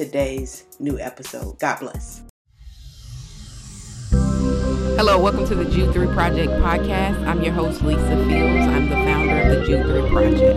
today's new episode. God bless. Hello, welcome to the Jude 3 Project podcast. I'm your host, Lisa Fields. I'm the founder of the Jude 3 Project.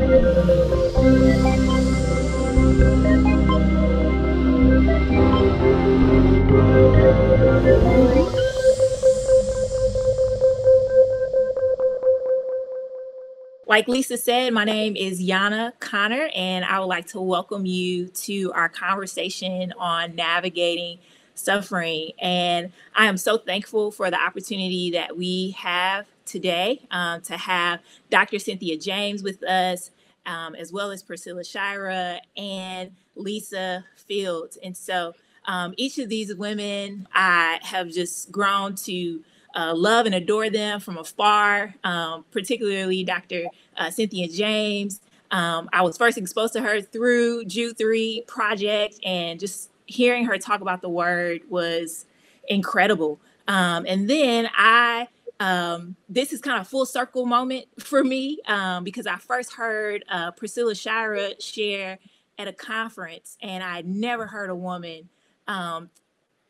Like Lisa said, my name is Yana Connor, and I would like to welcome you to our conversation on navigating suffering. And I am so thankful for the opportunity that we have today um, to have Dr. Cynthia James with us, um, as well as Priscilla Shirer and Lisa Fields. And so um, each of these women I have just grown to uh, love and adore them from afar, um, particularly Dr. Uh, Cynthia James. Um, I was first exposed to her through Jude 3 Project, and just hearing her talk about the word was incredible. Um, and then I, um, this is kind of full circle moment for me um, because I first heard uh, Priscilla Shirer share at a conference, and I never heard a woman um,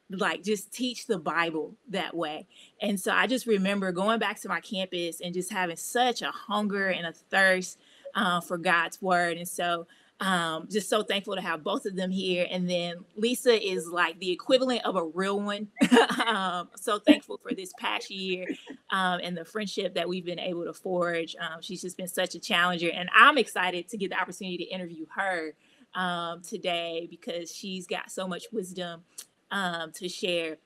like just teach the Bible that way. And so I just remember going back to my campus and just having such a hunger and a thirst uh, for God's word. And so um, just so thankful to have both of them here. And then Lisa is like the equivalent of a real one. um, so thankful for this past year um, and the friendship that we've been able to forge. Um, she's just been such a challenger. And I'm excited to get the opportunity to interview her um, today because she's got so much wisdom um, to share.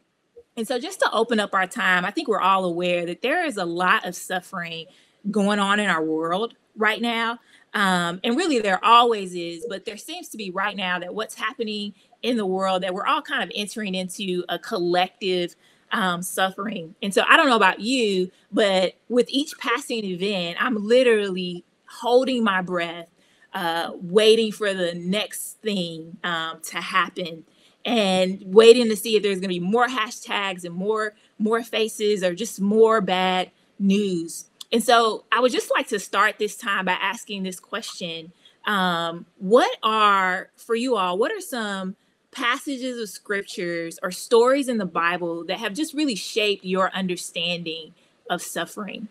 And so, just to open up our time, I think we're all aware that there is a lot of suffering going on in our world right now. Um, and really, there always is, but there seems to be right now that what's happening in the world that we're all kind of entering into a collective um, suffering. And so, I don't know about you, but with each passing event, I'm literally holding my breath, uh, waiting for the next thing um, to happen and waiting to see if there's going to be more hashtags and more more faces or just more bad news. And so I would just like to start this time by asking this question. Um, what are, for you all, what are some passages of scriptures or stories in the Bible that have just really shaped your understanding of suffering?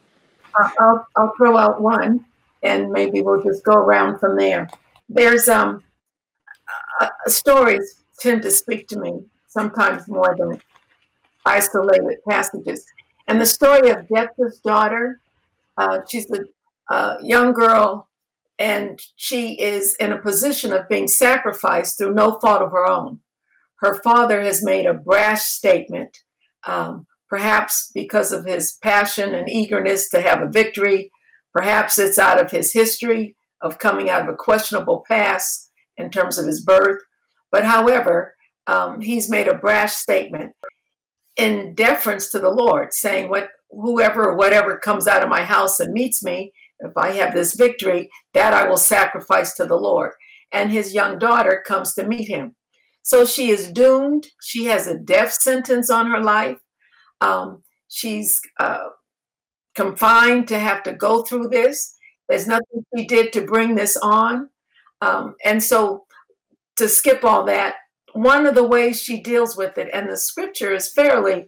I'll, I'll throw out one and maybe we'll just go around from there. There's um, uh, stories tend to speak to me sometimes more than isolated passages. And the story of Jephthah's daughter, uh, she's a, young girl and she is in a position of being sacrificed through no fault of her own. Her father has made a brash statement, um, perhaps because of his passion and eagerness to have a victory. Perhaps it's out of his history of coming out of a questionable past in terms of his birth. But however, um, he's made a brash statement in deference to the Lord, saying, "What whoever or whatever comes out of my house and meets me, if I have this victory, that I will sacrifice to the Lord." And his young daughter comes to meet him. So she is doomed. She has a death sentence on her life. Um, she's uh, confined to have to go through this. There's nothing she did to bring this on. Um, and so to skip all that, one of the ways she deals with it, and the scripture is fairly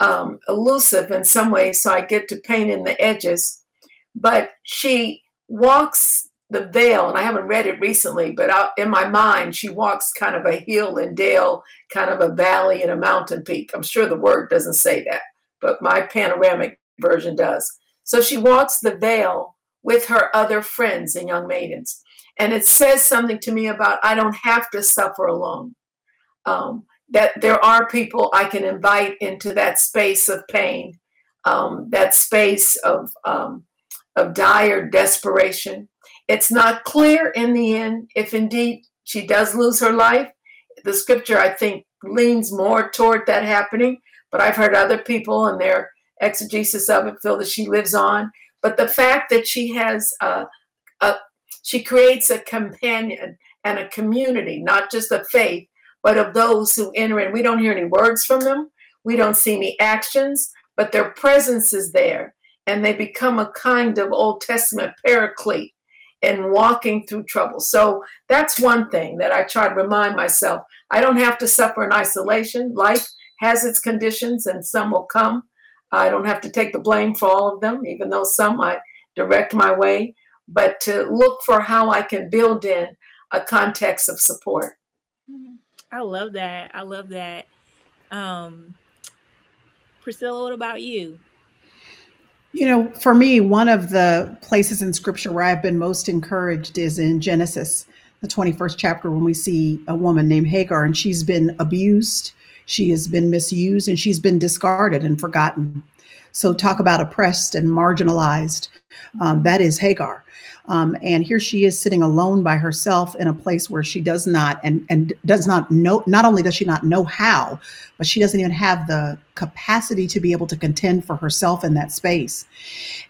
um, elusive in some ways, so I get to paint in the edges, but she walks the vale, and I haven't read it recently, but I, in my mind, she walks kind of a hill and dale, kind of a valley and a mountain peak. I'm sure the word doesn't say that, but my panoramic version does. So she walks the vale with her other friends and young maidens. And it says something to me about I don't have to suffer alone. Um, that there are people I can invite into that space of pain, um, that space of um, of dire desperation. It's not clear in the end if indeed she does lose her life. The scripture, I think, leans more toward that happening, but I've heard other people and their exegesis of it feel that she lives on. But the fact that she has a she creates a companion and a community, not just of faith, but of those who enter in. We don't hear any words from them. We don't see any actions, but their presence is there. And they become a kind of Old Testament paraclete in walking through trouble. So that's one thing that I try to remind myself. I don't have to suffer in isolation. Life has its conditions and some will come. I don't have to take the blame for all of them, even though some I direct my way, but to look for how I can build in a context of support. Mm-hmm. I love that. I love that. Um, Priscilla, what about you? You know, for me, one of the places in scripture where I've been most encouraged is in Genesis, the 21st chapter, when we see a woman named Hagar and she's been abused, she has been misused, and she's been discarded and forgotten. So, talk about oppressed and marginalized. Um, that is Hagar. Um, and here she is sitting alone by herself in a place where she does not and and does not know. Not only does she not know how, but she doesn't even have the capacity to be able to contend for herself in that space.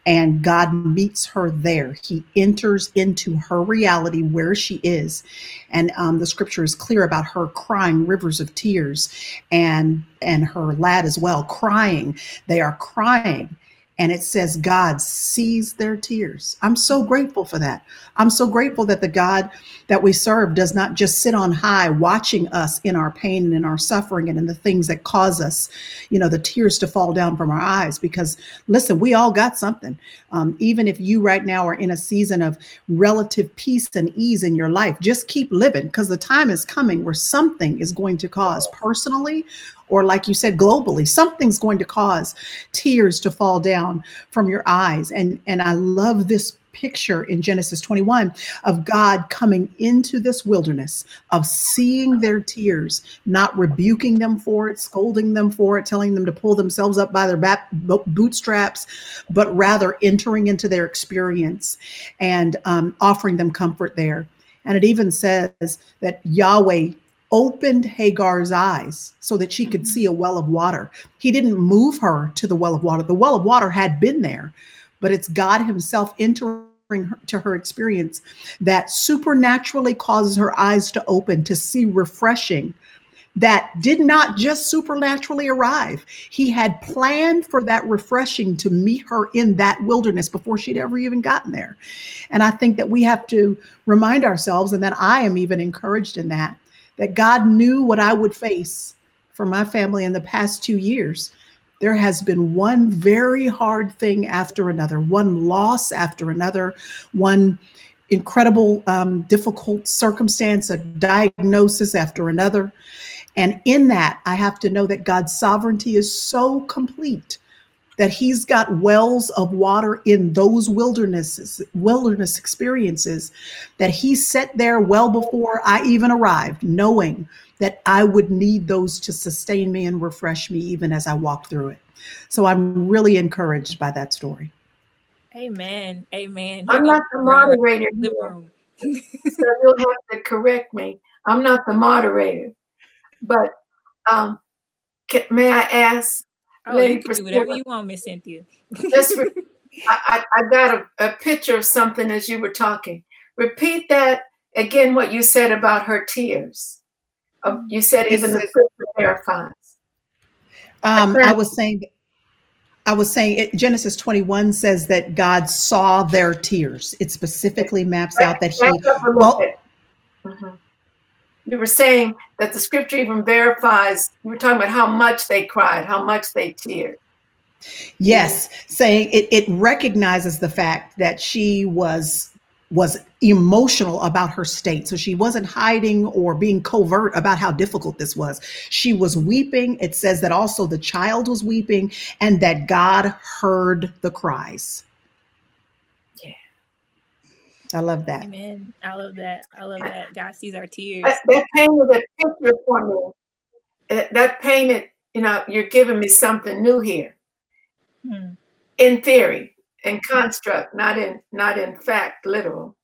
And God meets her there. He enters into her reality where she is, and um, the scripture is clear about her crying rivers of tears, and and her lad as well crying. They are crying and it says God sees their tears. I'm so grateful for that. I'm so grateful that the God that we serve does not just sit on high watching us in our pain and in our suffering and in the things that cause us, you know, the tears to fall down from our eyes. Because listen, we all got something. Um, even if you right now are in a season of relative peace and ease in your life, just keep living because the time is coming where something is going to cause personally or like you said globally something's going to cause tears to fall down from your eyes and and i love this picture in Genesis 21 of God coming into this wilderness, of seeing their tears, not rebuking them for it, scolding them for it, telling them to pull themselves up by their back bootstraps, but rather entering into their experience and um, offering them comfort there. And it even says that Yahweh opened Hagar's eyes so that she could mm-hmm. see a well of water. He didn't move her to the well of water. The well of water had been there, but it's God Himself entering her, to her experience that supernaturally causes her eyes to open to see refreshing that did not just supernaturally arrive. He had planned for that refreshing to meet her in that wilderness before she'd ever even gotten there. And I think that we have to remind ourselves, and that I am even encouraged in that, that God knew what I would face for my family in the past two years. There has been one very hard thing after another, one loss after another, one incredible, um, difficult circumstance, a diagnosis after another. And in that, I have to know that God's sovereignty is so complete that he's got wells of water in those wildernesses, wilderness experiences that he set there well before I even arrived, knowing that I would need those to sustain me and refresh me even as I walked through it. So I'm really encouraged by that story. Amen. Amen. I'm not the moderator. so you'll have to correct me. I'm not the moderator. But um, can, may I ask Oh, Lady you can do whatever you want, Miss Cynthia. Just re- I, I got a, a picture of something as you were talking. Repeat that again. What you said about her tears. Um, you said even the scripture verifies. Um, I was saying. I was saying it, Genesis 21 says that God saw their tears. It specifically maps out that He. Well, mm-hmm you were saying that the scripture even verifies you were talking about how much they cried how much they teared. Yes saying it, it recognizes the fact that she was was emotional about her state. So she wasn't hiding or being covert about how difficult this was. She was weeping. It says that also the child was weeping and that god heard the cries I love that. Amen. I love that. I love that. God sees our tears. That, that painted a picture for me. That painted, you know, you're giving me something new here. Hmm. In theory, in construct, not in not in fact, literal.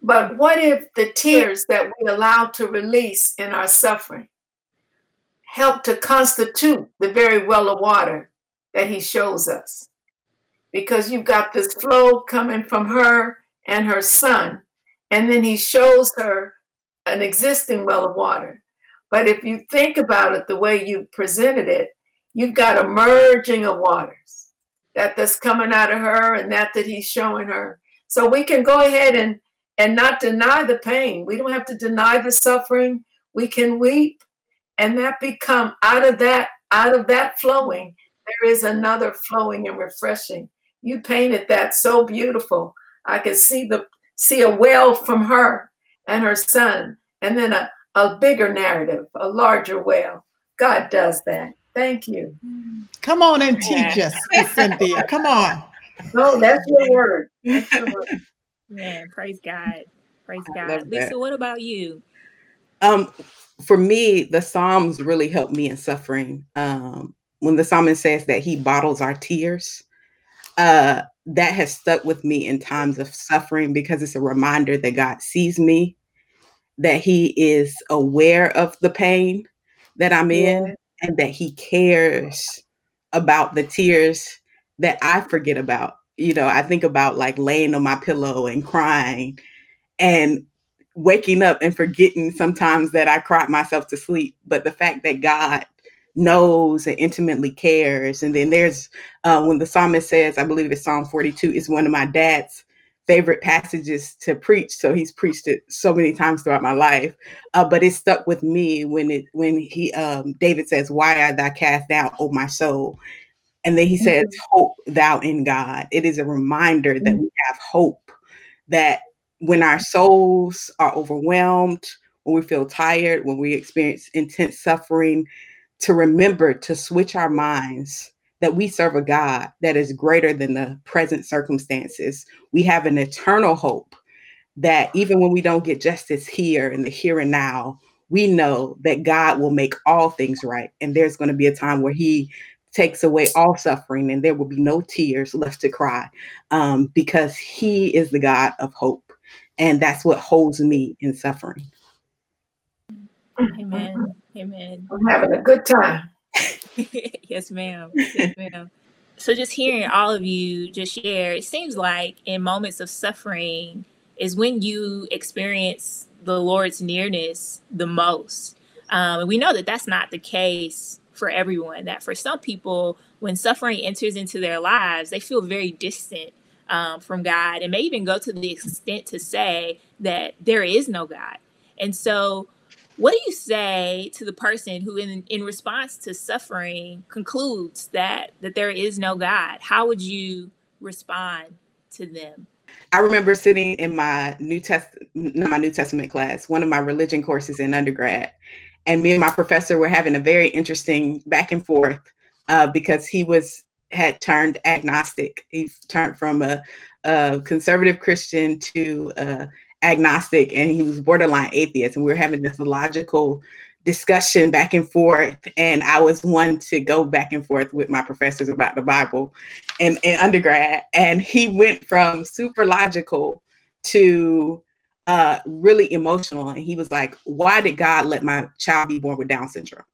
But what if the tears that we allow to release in our suffering help to constitute the very well of water that he shows us. Because you've got this flow coming from her and her son, and then he shows her an existing well of water. But if you think about it the way you presented it, you've got a merging of waters that that's coming out of her and that that he's showing her. So we can go ahead and and not deny the pain. We don't have to deny the suffering. We can weep and that become out of that out of that flowing there is another flowing and refreshing. You painted that so beautiful. I could see the see a well from her and her son and then a, a bigger narrative, a larger well. God does that. Thank you. Come on and teach us, Cynthia. Come on. No, that's your word. That's your word. Man, praise God. Praise God. Lisa, what about you? Um, for me, the Psalms really helped me in suffering. Um, when the psalmist says that he bottles our tears, uh, that has stuck with me in times of suffering because it's a reminder that God sees me, that He is aware of the pain that I'm in, and that He cares about the tears that I forget about. You know, I think about like laying on my pillow and crying and waking up and forgetting sometimes that I cried myself to sleep. But the fact that God knows and intimately cares. And then there's uh, when the psalmist says, I believe it's Psalm 42, is one of my dad's favorite passages to preach. So he's preached it so many times throughout my life. Uh, but it stuck with me when it when he um, David says, Why art thou cast down, O my soul? And then he says, mm-hmm. Hope thou in God. It is a reminder that mm-hmm. we have hope that when our souls are overwhelmed, when we feel tired, when we experience intense suffering, to remember to switch our minds that we serve a God that is greater than the present circumstances. We have an eternal hope that even when we don't get justice here in the here and now, we know that God will make all things right. And there's going to be a time where He takes away all suffering and there will be no tears left to cry um, because He is the God of hope. And that's what holds me in suffering. Amen. Amen. I'm having a good time. yes, ma'am. Yes, ma'am. So just hearing all of you just share, it seems like in moments of suffering is when you experience the Lord's nearness the most. Um, and we know that that's not the case for everyone. That for some people, when suffering enters into their lives, they feel very distant um, from God and may even go to the extent to say that there is no God. And so what do you say to the person who, in, in response to suffering, concludes that that there is no God? How would you respond to them? I remember sitting in my New Test, my New Testament class, one of my religion courses in undergrad, and me and my professor were having a very interesting back and forth uh, because he was had turned agnostic. He turned from a, a conservative Christian to a agnostic and he was borderline atheist and we were having this logical discussion back and forth and i was one to go back and forth with my professors about the bible in, in undergrad and he went from super logical to uh, really emotional and he was like why did god let my child be born with down syndrome?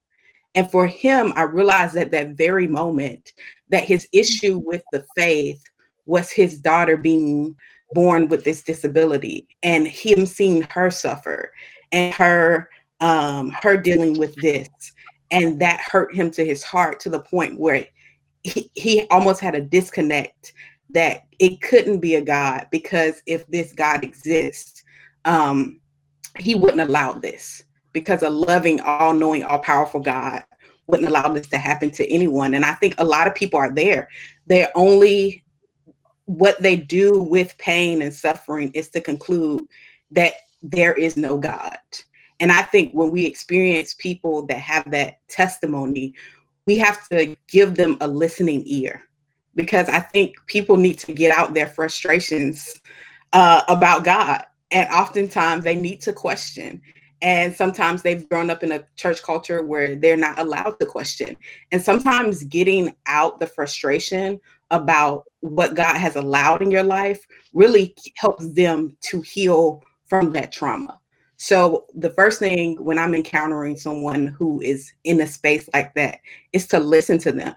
And for him i realized at that very moment that his issue with the faith was his daughter being born with this disability and him seeing her suffer and her um her dealing with this. And that hurt him to his heart to the point where he, he almost had a disconnect that it couldn't be a god because if this god exists um he wouldn't allow this because a loving all-knowing all-powerful god wouldn't allow this to happen to anyone. And i think a lot of people are there. They're only what they do with pain and suffering is to conclude that there is no God. And I think when we experience people that have that testimony, we have to give them a listening ear because I think people need to get out their frustrations uh, about God. And oftentimes they need to question. And sometimes they've grown up in a church culture where they're not allowed to question. And sometimes getting out the frustration about what God has allowed in your life really helps them to heal from that trauma. So the first thing when I'm encountering someone who is in a space like that is to listen to them,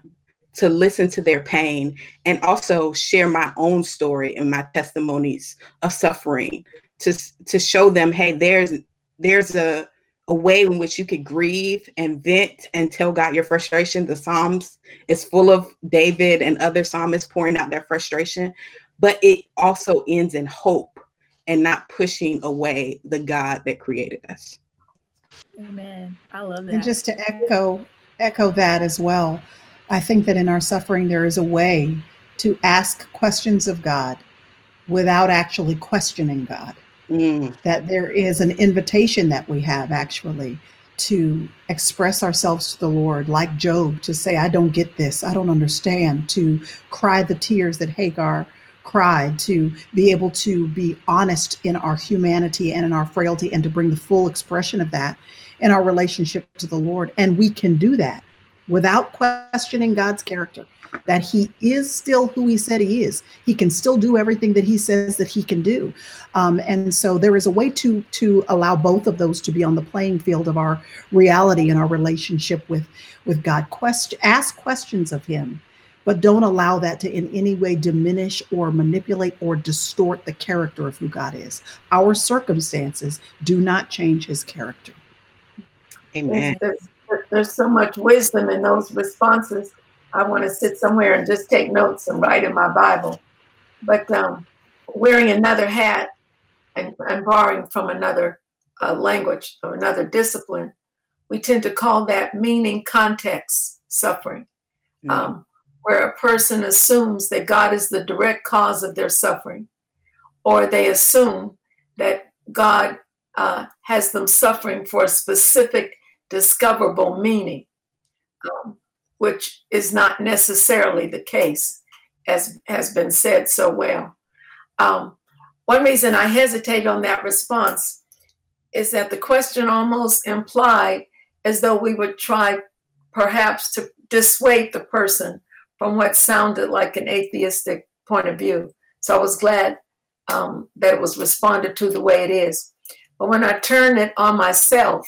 to listen to their pain, and also share my own story and my testimonies of suffering to to show them, hey, there's there's a a way in which you could grieve and vent and tell God your frustration. The Psalms is full of David and other psalmists pouring out their frustration, but it also ends in hope and not pushing away the God that created us. Amen. I love that. And just to echo echo that as well, I think that in our suffering there is a way to ask questions of God without actually questioning God. Mm. That there is an invitation that we have actually to express ourselves to the Lord, like Job, to say, I don't get this, I don't understand, to cry the tears that Hagar cried, to be able to be honest in our humanity and in our frailty, and to bring the full expression of that in our relationship to the Lord. And we can do that without questioning God's character that he is still who he said he is. He can still do everything that he says that he can do. Um, and so there is a way to to allow both of those to be on the playing field of our reality and our relationship with with God. Question, ask questions of him, but don't allow that to in any way diminish or manipulate or distort the character of who God is. Our circumstances do not change his character. Amen. There's, there's so much wisdom in those responses I want to sit somewhere and just take notes and write in my Bible. But um, wearing another hat and, and borrowing from another uh, language or another discipline, we tend to call that meaning context suffering, mm-hmm. um, where a person assumes that God is the direct cause of their suffering, or they assume that God uh, has them suffering for a specific discoverable meaning. Um, which is not necessarily the case, as has been said so well. Um, one reason I hesitate on that response is that the question almost implied as though we would try perhaps to dissuade the person from what sounded like an atheistic point of view. So I was glad um, that it was responded to the way it is. But when I turn it on myself,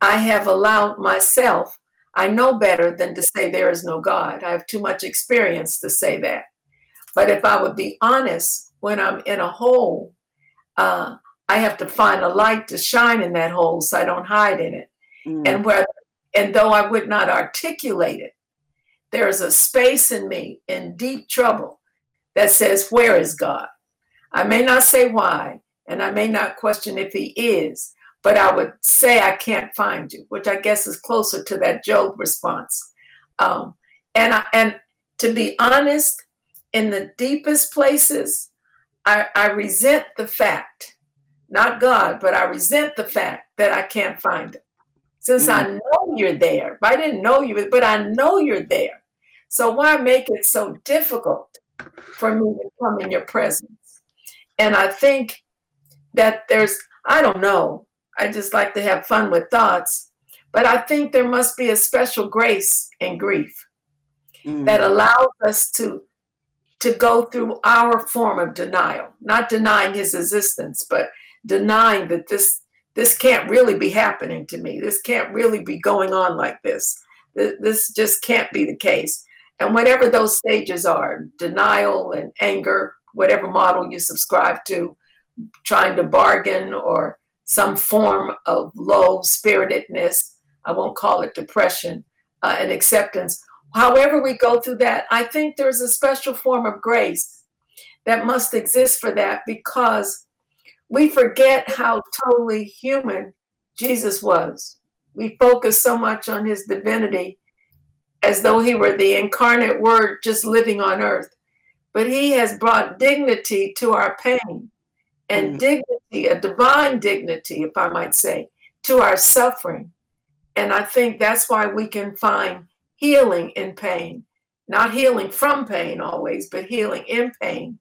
I have allowed myself I know better than to say there is no God. I have too much experience to say that. But if I would be honest, when I'm in a hole, uh, I have to find a light to shine in that hole so I don't hide in it. Mm. And where, and though I would not articulate it, there is a space in me in deep trouble that says, Where is God? I may not say why, and I may not question if He is, but I would say I can't find you, which I guess is closer to that Job response. Um, and I, and to be honest, in the deepest places, I, I resent the fact, not God, but I resent the fact that I can't find it. Since mm-hmm. I know you're there, I didn't know you, but I know you're there. So why make it so difficult for me to come in your presence? And I think that there's, I don't know, I just like to have fun with thoughts. But I think there must be a special grace in grief mm. that allows us to to go through our form of denial, not denying his existence, but denying that this this can't really be happening to me. This can't really be going on like this. This just can't be the case. And whatever those stages are, denial and anger, whatever model you subscribe to, trying to bargain or some form of low spiritedness. I won't call it depression uh, and acceptance. However, we go through that, I think there's a special form of grace that must exist for that because we forget how totally human Jesus was. We focus so much on his divinity as though he were the incarnate word just living on earth. But he has brought dignity to our pain and mm. dignity, a divine dignity, if I might say, to our suffering. And I think that's why we can find healing in pain, not healing from pain always, but healing in pain,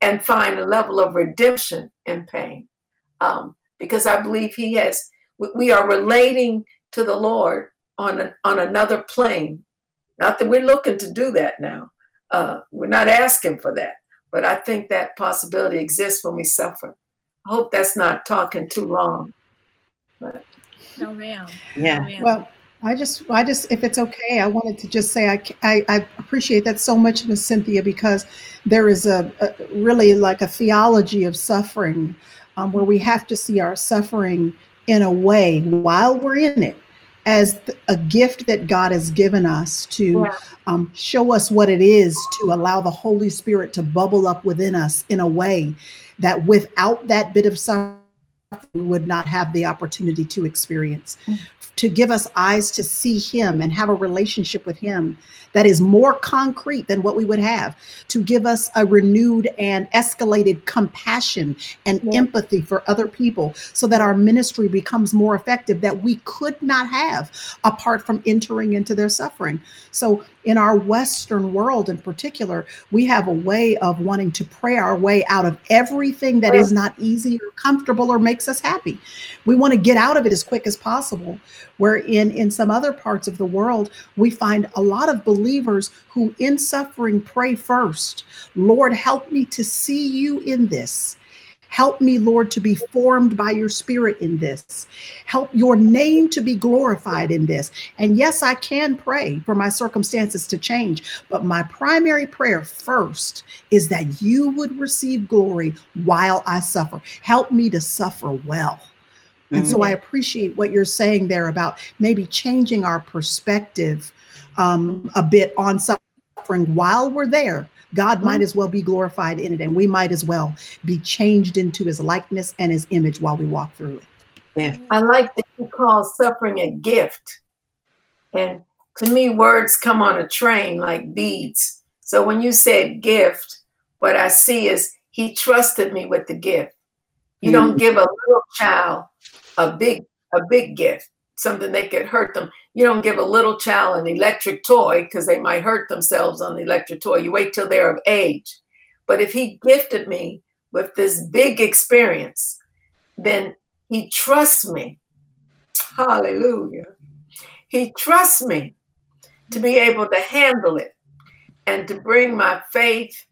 and find a level of redemption in pain. Um, because I believe He has, we are relating to the Lord on, a, on another plane. Not that we're looking to do that now. Uh, we're not asking for that. But I think that possibility exists when we suffer. I hope that's not talking too long. But No, ma'am. Yeah. No, ma'am. Well, I just, I just, if it's okay, I wanted to just say I, I, I appreciate that so much, Miss Cynthia, because there is a, a really like a theology of suffering, um, where we have to see our suffering in a way while we're in it as a gift that God has given us to um, show us what it is to allow the Holy Spirit to bubble up within us in a way that without that bit of suffering we would not have the opportunity to experience. To give us eyes to see him and have a relationship with him that is more concrete than what we would have to give us a renewed and escalated compassion and Yeah. empathy for other people so that our ministry becomes more effective that we could not have apart from entering into their suffering. So in our western world in particular we have a way of wanting to pray our way out of everything that is not easy or comfortable or makes us happy. We want to get out of it as quick as possible where in in some other parts of the world we find a lot of believers who in suffering pray first. Lord help me to see you in this. Help me lord to be formed by your spirit in this. Help your name to be glorified in this. And yes i can pray for my circumstances to change but my primary prayer first is that you would receive glory while i suffer. Help me to suffer well. And so mm-hmm. I appreciate what you're saying there about maybe changing our perspective um, a bit on suffering while we're there. God might as well be glorified in it, and we might as well be changed into his likeness and his image while we walk through it. Yeah. I like that you call suffering a gift. And to me, words come on a train like beads. So when you said gift, what I see is he trusted me with the gift. You don't give a little child a big a big gift, something that could hurt them. You don't give a little child an electric toy because they might hurt themselves on the electric toy. You wait till they're of age. But if he gifted me with this big experience, then he trusts me. Hallelujah. He trusts me to be able to handle it and to bring my faith,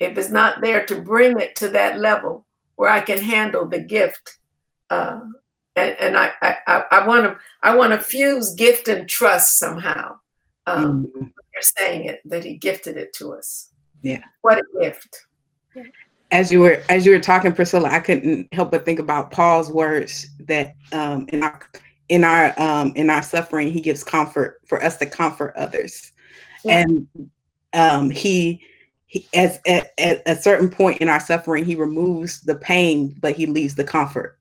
if it's not there, to bring it to that level where I can handle the gift. Uh, and and I I want to I want to fuse gift and trust somehow. Um, Mhm. You're saying it that he gifted it to us. Yeah. What a gift. as you were as you were talking priscilla i couldn't help but think about paul's words that um in our in our um in our suffering he gives comfort for us to comfort others Yeah. and um he he as at, at a certain point in our suffering he removes the pain but he leaves the comfort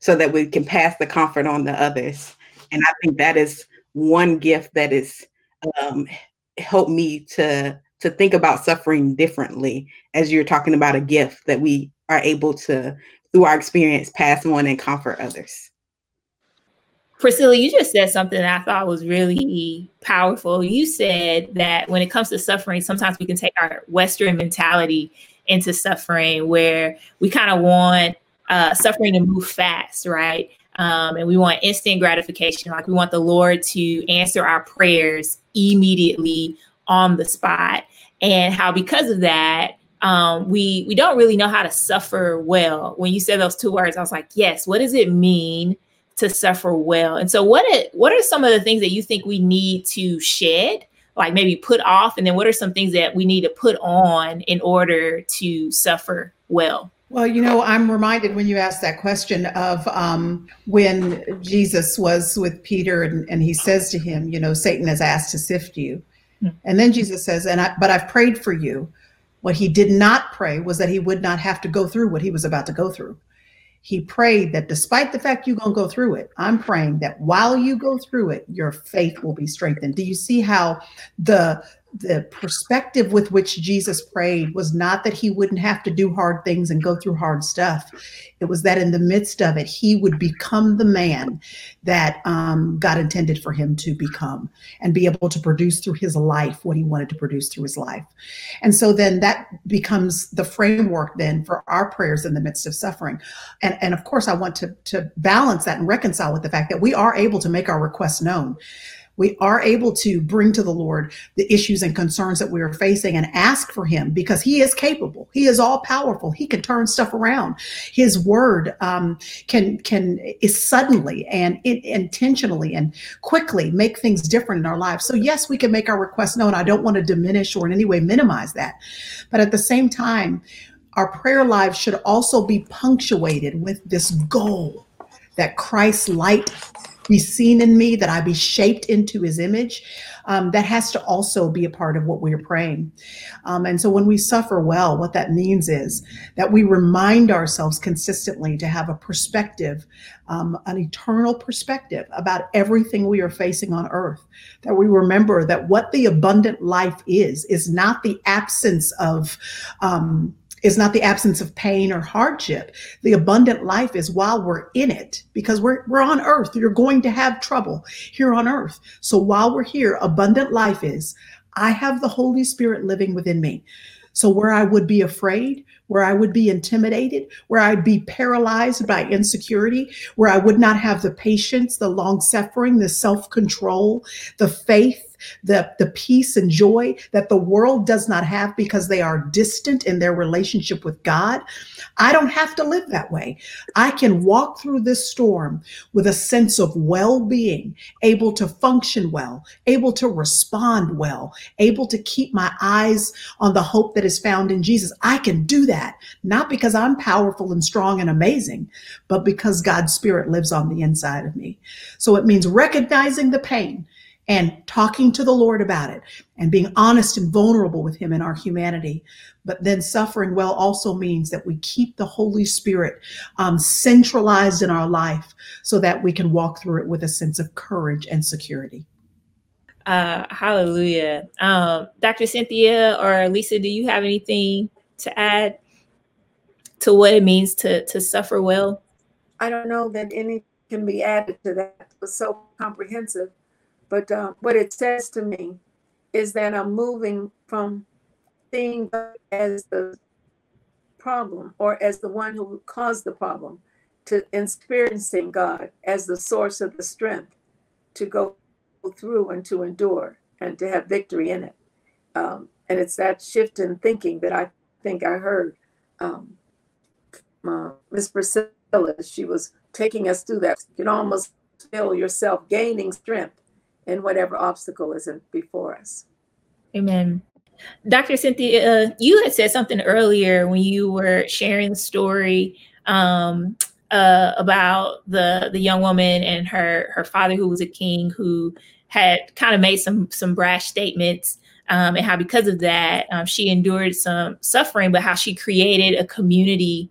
so that we can pass the comfort on to others and i think that is one gift that is um helped me to to think about suffering differently as you're talking about a gift that we are able to through our experience pass on and comfort others Priscilla, you just said something I thought was really powerful. You said that when it comes to suffering, sometimes we can take our Western mentality into suffering where we kind of want uh, suffering to move fast, right? Um, and we want instant gratification. Like we want the Lord to answer our prayers immediately on the spot. And how, because of that, um, we we don't really know how to suffer well. When you said those two words, I was like, yes. What does it mean to suffer well. And so what are, what are some of the things that you think we need to shed, like maybe put off and then what are some things that we need to put on in order to suffer well? Well, you know, I'm reminded when you asked that question of um, when Jesus was with Peter and, and he says to him, you know, Satan has asked to sift you. Hmm. And then Jesus says, and I, but I've prayed for you. What he did not pray was that he would not have to go through what he was about to go through. He prayed that despite the fact you're going to go through it, I'm praying that while you go through it, your faith will be strengthened. Do you see how the the perspective with which Jesus prayed was not that he wouldn't have to do hard things and go through hard stuff. It was that in the midst of it, he would become the man that um, God intended for him to become and be able to produce through his life what he wanted to produce through his life. And so then that becomes the framework then for our prayers in the midst of suffering. And, and of course, I want to, to balance that and reconcile with the fact that we are able to make our requests known we are able to bring to the Lord the issues and concerns that we are facing and ask for Him because He is capable. He is all powerful. He can turn stuff around. His word um, can can is suddenly and it, intentionally and quickly make things different in our lives. So yes, we can make our requests known. I don't want to diminish or in any way minimize that, but at the same time, our prayer lives should also be punctuated with this goal that Christ's light be seen in me, that I be shaped into his image. Um, that has to also be a part of what we are praying. Um, and so when we suffer well, what that means is that we remind ourselves consistently to have a perspective, um, an eternal perspective about everything we are facing on earth. That we remember that what the abundant life is, is not the absence of um, is not the absence of pain or hardship. The abundant life is while we're in it, because we're, we're on earth. You're going to have trouble here on earth. So while we're here, abundant life is I have the Holy Spirit living within me. So where I would be afraid, where I would be intimidated, where I'd be paralyzed by insecurity, where I would not have the patience, the long suffering, the self control, the faith, the, the peace and joy that the world does not have because they are distant in their relationship with God. I don't have to live that way. I can walk through this storm with a sense of well being, able to function well, able to respond well, able to keep my eyes on the hope that is found in Jesus. I can do that, not because I'm powerful and strong and amazing, but because God's Spirit lives on the inside of me. So it means recognizing the pain and talking to the Lord about it and being honest and vulnerable with Him in our humanity. But then suffering well also means that we keep the Holy Spirit um, centralized in our life so that we can walk through it with a sense of courage and security. Uh, hallelujah. Um, Dr. Cynthia or Lisa, do you have anything to add to what it means to, to suffer well? I don't know that any can be added to that. It was so comprehensive. But uh, what it says to me is that I'm moving from seeing as the problem or as the one who caused the problem to experiencing God as the source of the strength to go through and to endure and to have victory in it. Um, and it's that shift in thinking that I think I heard um, uh, Miss Priscilla. She was taking us through that. You can almost feel yourself gaining strength in whatever obstacle is before us. Amen. Dr. Cynthia, uh, you had said something earlier when you were sharing the story um, uh, about the the young woman and her her father, who was a king, who had kind of made some some brash statements, um, and how because of that um, she endured some suffering, but how she created a community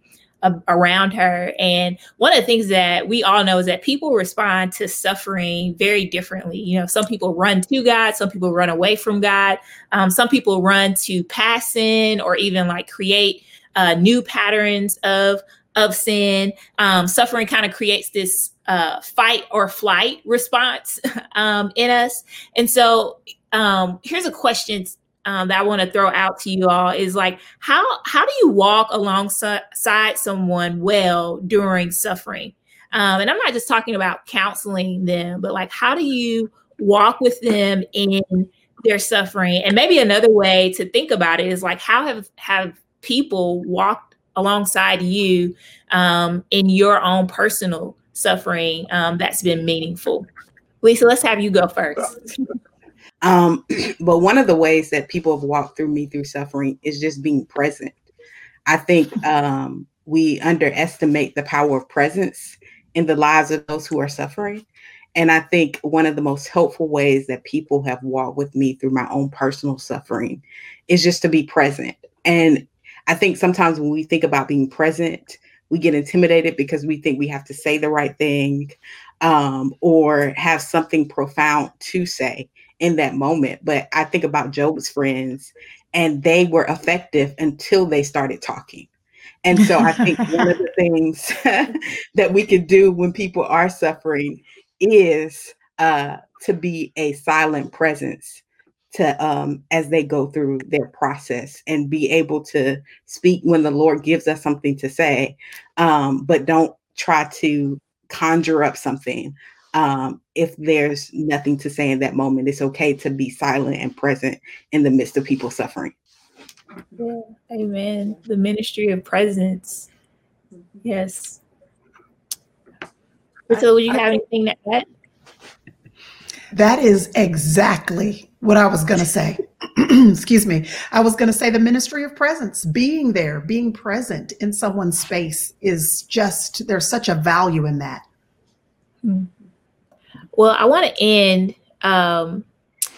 around her. And one of the things that we all know is that people respond to suffering very differently. You know, some people run to God, some people run away from God, um, some people run to pass sin or even like create uh, new patterns of of sin. Um, suffering kind of creates this uh, fight or flight response um, in us. And so um, here's a question um, that I want to throw out to you all is like how how do you walk alongside someone well during suffering? Um, and I'm not just talking about counseling them, but like how do you walk with them in their suffering? And maybe another way to think about it is like how have have people walked alongside you um, in your own personal suffering um, that's been meaningful? Lisa, let's have you go first. Um, but one of the ways that people have walked through me through suffering is just being present. I think um, we underestimate the power of presence in the lives of those who are suffering. And I think one of the most helpful ways that people have walked with me through my own personal suffering is just to be present. And I think sometimes when we think about being present, we get intimidated because we think we have to say the right thing um, or have something profound to say in that moment. But I think about Job's friends, and they were effective until they started talking. And so I think one of the things that we could do when people are suffering is uh, to be a silent presence to um, as they go through their process and be able to speak when the Lord gives us something to say, um, but don't try to conjure up something um, if there's nothing to say in that moment, it's okay to be silent and present in the midst of people suffering. Yeah, amen. The ministry of presence. Yes. So, would you have anything to add? That is exactly what I was going to say. Excuse me. I was going to say the ministry of presence, being there, being present in someone's space is just, there's such a value in that. Hmm. Well, I want to end um,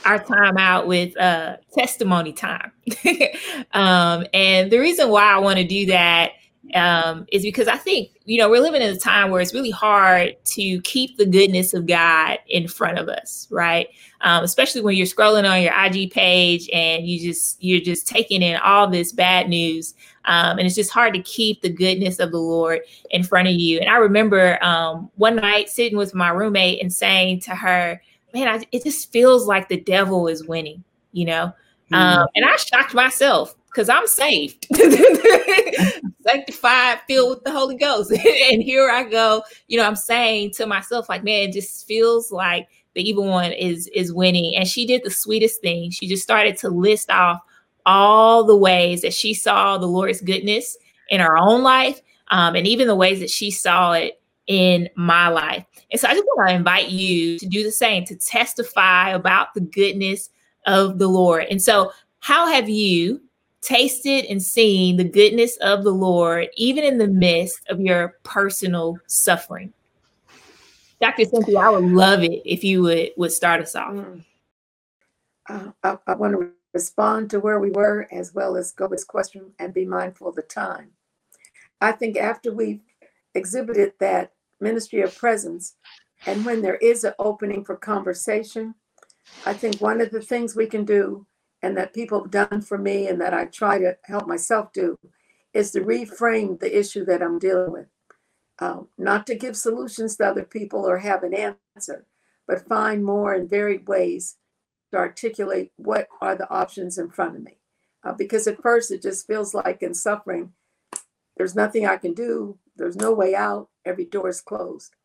our time out with uh, testimony time. um, and the reason why I want to do that um, is because I think, you know, we're living in a time where it's really hard to keep the goodness of God in front of us, right? Um, especially when you're scrolling on your IG page and you just, you're just taking in all this bad news. Um, and it's just hard to keep the goodness of the Lord in front of you. And I remember um, one night sitting with my roommate and saying to her, man, I, it just feels like the devil is winning, you know? Mm-hmm. Um, and I shocked myself because I'm saved, sanctified, filled with the Holy Ghost. and here I go, you know, I'm saying to myself, like, man, it just feels like the evil one is is winning. And she did the sweetest thing. She just started to list off all the ways that she saw the Lord's goodness in her own life, um, and even the ways that she saw it in my life. And so I just want to invite you to do the same, to testify about the goodness of the Lord. And so, how have you tasted and seen the goodness of the Lord, even in the midst of your personal suffering? Dr. Cynthia, I would love it if you would, would start us off. Mm. Uh, I, I want to respond to where we were as well as go this question and be mindful of the time. I think after we've exhibited that ministry of presence, and when there is an opening for conversation, I think one of the things we can do and that people have done for me and that I try to help myself do is to reframe the issue that I'm dealing with. Um, not to give solutions to other people or have an answer, but find more and varied ways to articulate what are the options in front of me. Uh, because at first it just feels like in suffering, there's nothing I can do, there's no way out, every door is closed.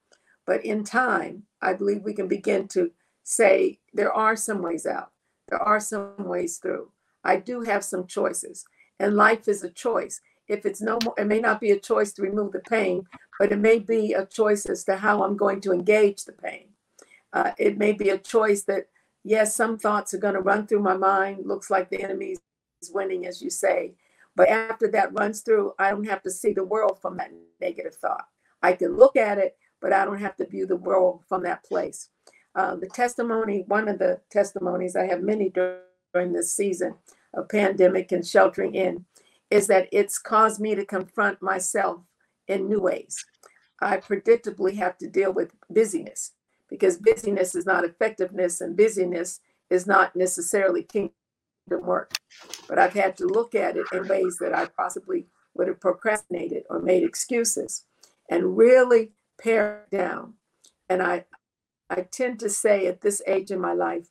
But in time, I believe we can begin to say there are some ways out, there are some ways through. I do have some choices, and life is a choice. If it's no more, it may not be a choice to remove the pain, but it may be a choice as to how I'm going to engage the pain. Uh, it may be a choice that yes, some thoughts are going to run through my mind. Looks like the enemy is winning, as you say. But after that runs through, I don't have to see the world from that negative thought. I can look at it, but I don't have to view the world from that place. Uh, the testimony, one of the testimonies, I have many during this season of pandemic and sheltering in, is that it's caused me to confront myself in new ways. I predictably have to deal with busyness because busyness is not effectiveness and busyness is not necessarily kingdom work. But I've had to look at it in ways that I possibly would have procrastinated or made excuses and really pare down. And I, I tend to say at this age in my life,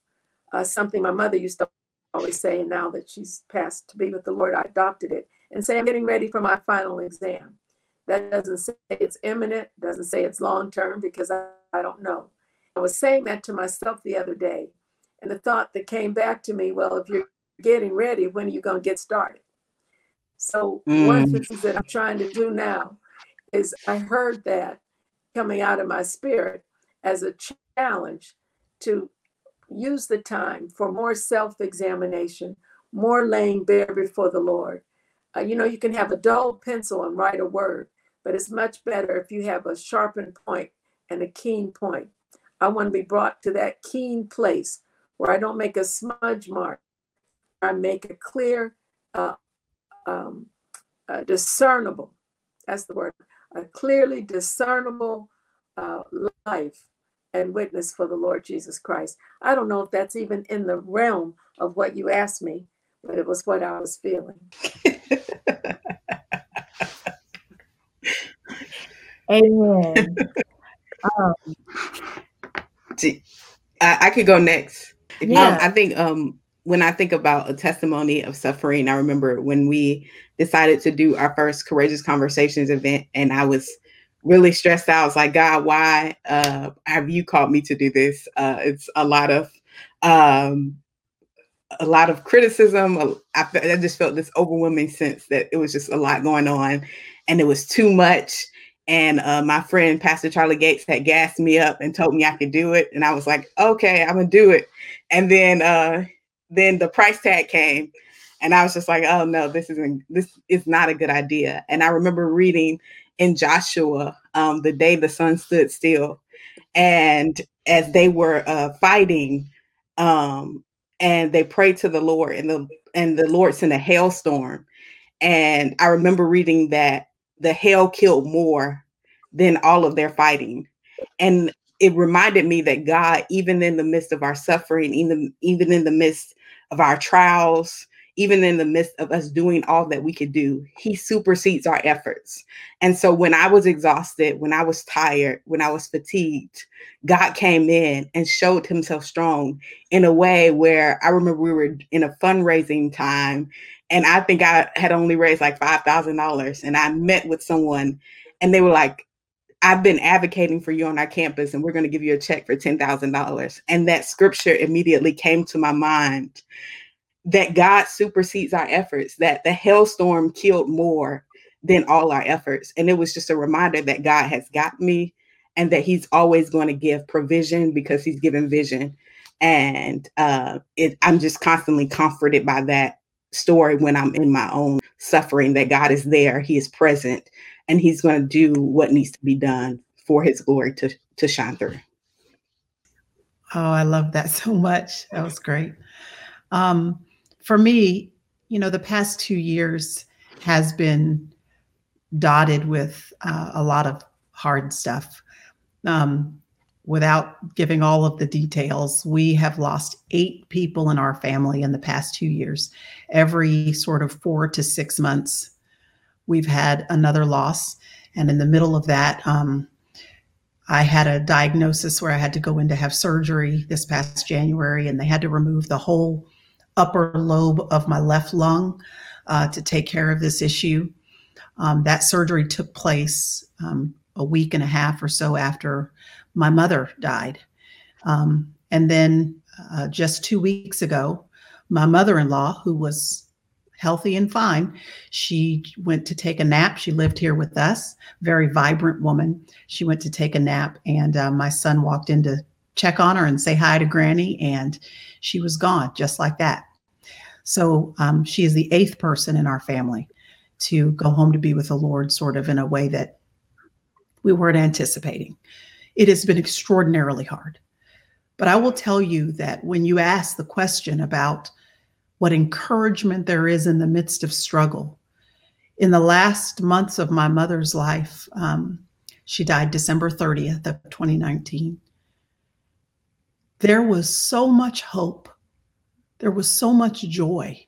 uh, something my mother used to always say, and now that she's passed to be with the Lord, I adopted it and say, I'm getting ready for my final exam. That doesn't say it's imminent, doesn't say it's long term because I, I don't know. I was saying that to myself the other day, and the thought that came back to me, well, if you're getting ready, when are you going to get started? So mm. one of the things that I'm trying to do now is I heard that coming out of my spirit as a challenge to use the time for more self-examination, more laying bare before the Lord. Uh, you know, you can have a dull pencil and write a word, but it's much better if you have a sharpened point and a keen point. I want to be brought to that keen place where I don't make a smudge mark. I make a clear, uh, um, uh, discernible, that's the word, a clearly discernible uh, life and witness for the Lord Jesus Christ. I don't know if that's even in the realm of what you asked me, but it was what I was feeling. Amen. um, I, I could go next. Yeah. Um, I think um, when I think about a testimony of suffering, I remember when we decided to do our first Courageous Conversations event, and I was really stressed out. I was like, God, why uh, have you called me to do this? Uh, it's a lot of um, a lot of criticism. I, I just felt this overwhelming sense that it was just a lot going on, and it was too much. And uh, my friend Pastor Charlie Dates had gassed me up and told me I could do it, and I was like, okay, I'm gonna do it. And then uh, then the price tag came, and I was just like, oh no, this isn't this is not a good idea. And I remember reading in Joshua, um, the day the sun stood still, and as they were uh, fighting, um, and they prayed to the Lord, and the and the Lord sent a hailstorm. And I remember reading that the hail killed more than all of their fighting. And it reminded me that God, even in the midst of our suffering, even, even in the midst of our trials, even in the midst of us doing all that we could do, he supersedes our efforts. And so when I was exhausted, when I was tired, when I was fatigued, God came in and showed himself strong in a way where I remember we were in a fundraising time and I think I had only raised like $5,000 and I met with someone and they were like I've been advocating for you on our campus and we're going to give you a check for $10,000. And that scripture immediately came to my mind that God supersedes our efforts, that the hailstorm killed more than all our efforts. And it was just a reminder that God has got me and that He's always going to give provision because He's given vision. And uh, it, I'm just constantly comforted by that story when I'm in my own suffering that God is there, He is present, and He's going to do what needs to be done for His glory to, to shine through. Oh, I love that so much. That was great. Um, for me, you know, the past two years has been dotted with uh, a lot of hard stuff. Um, without giving all of the details, we have lost eight people in our family in the past two years. Every sort of four to six months, we've had another loss. And in the middle of that, um, I had a diagnosis where I had to go in to have surgery this past January, and they had to remove the whole upper lobe of my left lung uh, to take care of this issue. Um, that surgery took place um, a week and a half or so after my mother died. Um, and then uh, just two weeks ago, my mother in law, who was healthy and fine, she went to take a nap. She lived here with us, very vibrant woman. She went to take a nap, and uh, my son walked in to check on her and say hi to Granny, and she was gone just like that. So um, she is the eighth person in our family to go home to be with the Lord, sort of in a way that we weren't anticipating. It has been extraordinarily hard. But I will tell you that when you ask the question about what encouragement there is in the midst of struggle, in the last months of my mother's life, um, she died December 30th of 2019. There was so much hope there was so much joy.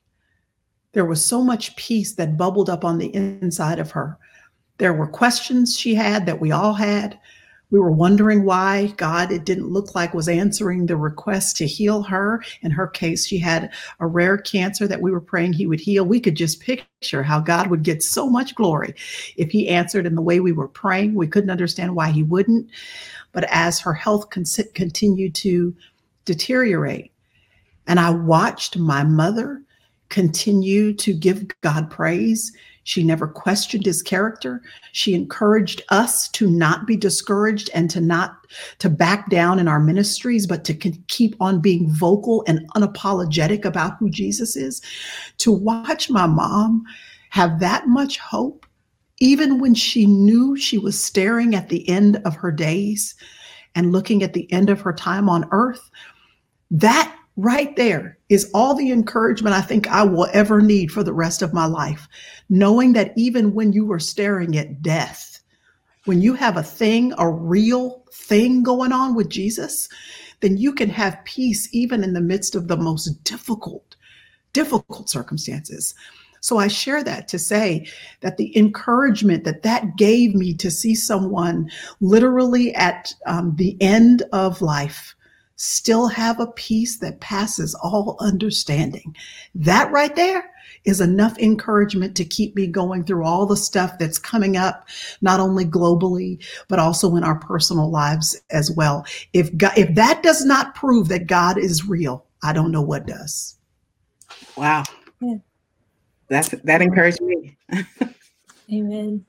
There was so much peace that bubbled up on the inside of her. There were questions she had that we all had. We were wondering why God, it didn't look like, was answering the request to heal her. In her case, she had a rare cancer that we were praying he would heal. We could just picture how God would get so much glory if he answered in the way we were praying. We couldn't understand why he wouldn't. But as her health con- continued to deteriorate, and I watched my mother continue to give God praise. She never questioned his character. She encouraged us to not be discouraged and to not to back down in our ministries, but to keep on being vocal and unapologetic about who Jesus is. To watch my mom have that much hope, even when she knew she was staring at the end of her days and looking at the end of her time on earth, that right there is all the encouragement I think I will ever need for the rest of my life. Knowing that even when you are staring at death, when you have a thing, a real thing going on with Jesus, then you can have peace even in the midst of the most difficult, difficult circumstances. So I share that to say that the encouragement that that gave me to see someone literally at um, the end of life still have a peace that passes all understanding. That right there is enough encouragement to keep me going through all the stuff that's coming up, not only globally, but also in our personal lives as well. If God, if that does not prove that God is real, I don't know what does. Wow. Yeah. That's that encouraged me. Amen.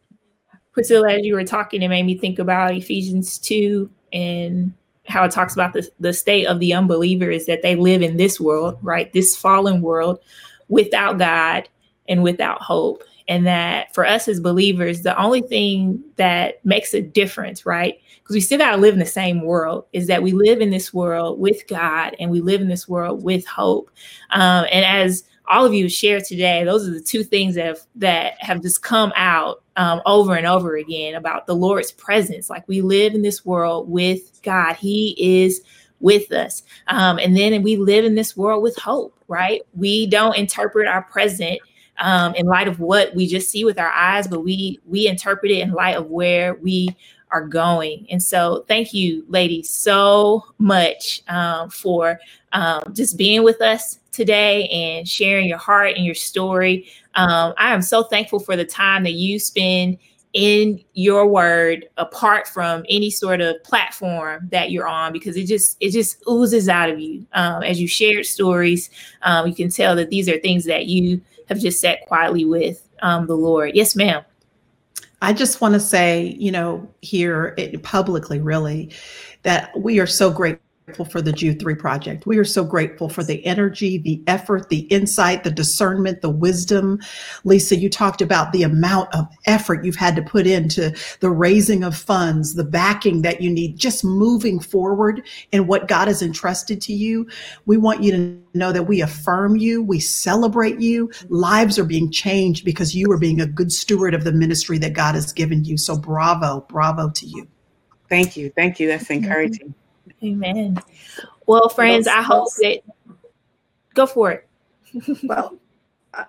Priscilla, as you were talking, it made me think about Ephesians 2 and how it talks about the, the state of the unbeliever is that they live in this world, right? This fallen world without God and without hope. And that for us as believers, the only thing that makes a difference, right? Because we still got to live in the same world, is that we live in this world with God and we live in this world with hope. Um, and as all of you shared today, those are the two things that have, that have just come out um, over and over again about the Lord's presence. Like we live in this world with God, He is with us. Um, and then we live in this world with hope, right? We don't interpret our present um, in light of what we just see with our eyes, but we we interpret it in light of where we are going. And so, thank you, ladies, so much um, for um, just being with us today and sharing your heart and your story. Um, I am so thankful for the time that you spend in your word apart from any sort of platform that you're on because it just it just oozes out of you. Um, as you shared stories um, you can tell that these are things that you have just sat quietly with um, the lord. Yes ma'am. I just want to say, you know, here publicly, really, that we are so grateful grateful for the Jude 3 project. We are so grateful for the energy, the effort, the insight, the discernment, the wisdom. Lisa, you talked about the amount of effort you've had to put into the raising of funds, the backing that you need, just moving forward in what God has entrusted to you. We want you to know that we affirm you, we celebrate you. Lives are being changed because you are being a good steward of the ministry that God has given you. So bravo, bravo to you. Thank you. Thank you. That's encouraging. Amen. Well, friends, I hope that go for it. well,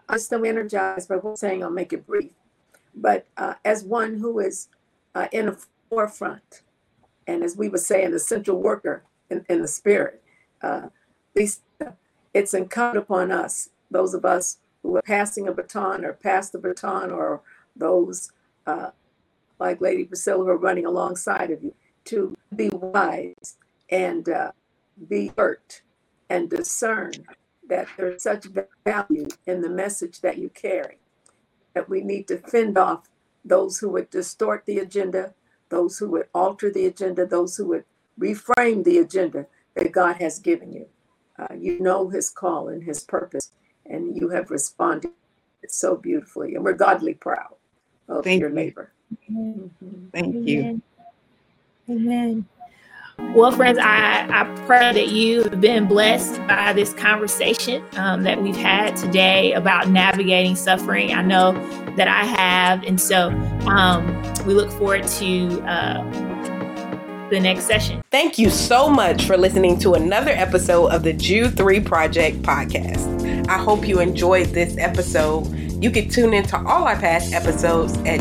I'm still energized by what I'm saying. I'll make it brief. But uh, as one who is uh, in the forefront, and as we were saying, essential worker in, in the spirit, uh, it's incumbent upon us, those of us who are passing a baton or pass the baton, or those uh, like Lady Priscilla who are running alongside of you, to be wise and uh, be alert and discern that there's such value in the message that you carry that we need to fend off those who would distort the agenda, those who would alter the agenda, those who would reframe the agenda that God has given you. Uh, you know His call and His purpose, and you have responded so beautifully, and we're godly proud of Thank your you. labor. Amen. Thank you. Amen. Well, friends, I, I pray that you have been blessed by this conversation um, that we've had today about navigating suffering. I know that I have. And so um, we look forward to uh, the next session. Thank you so much for listening to another episode of the Jude 3 Project podcast. I hope you enjoyed this episode. You can tune into all our past episodes at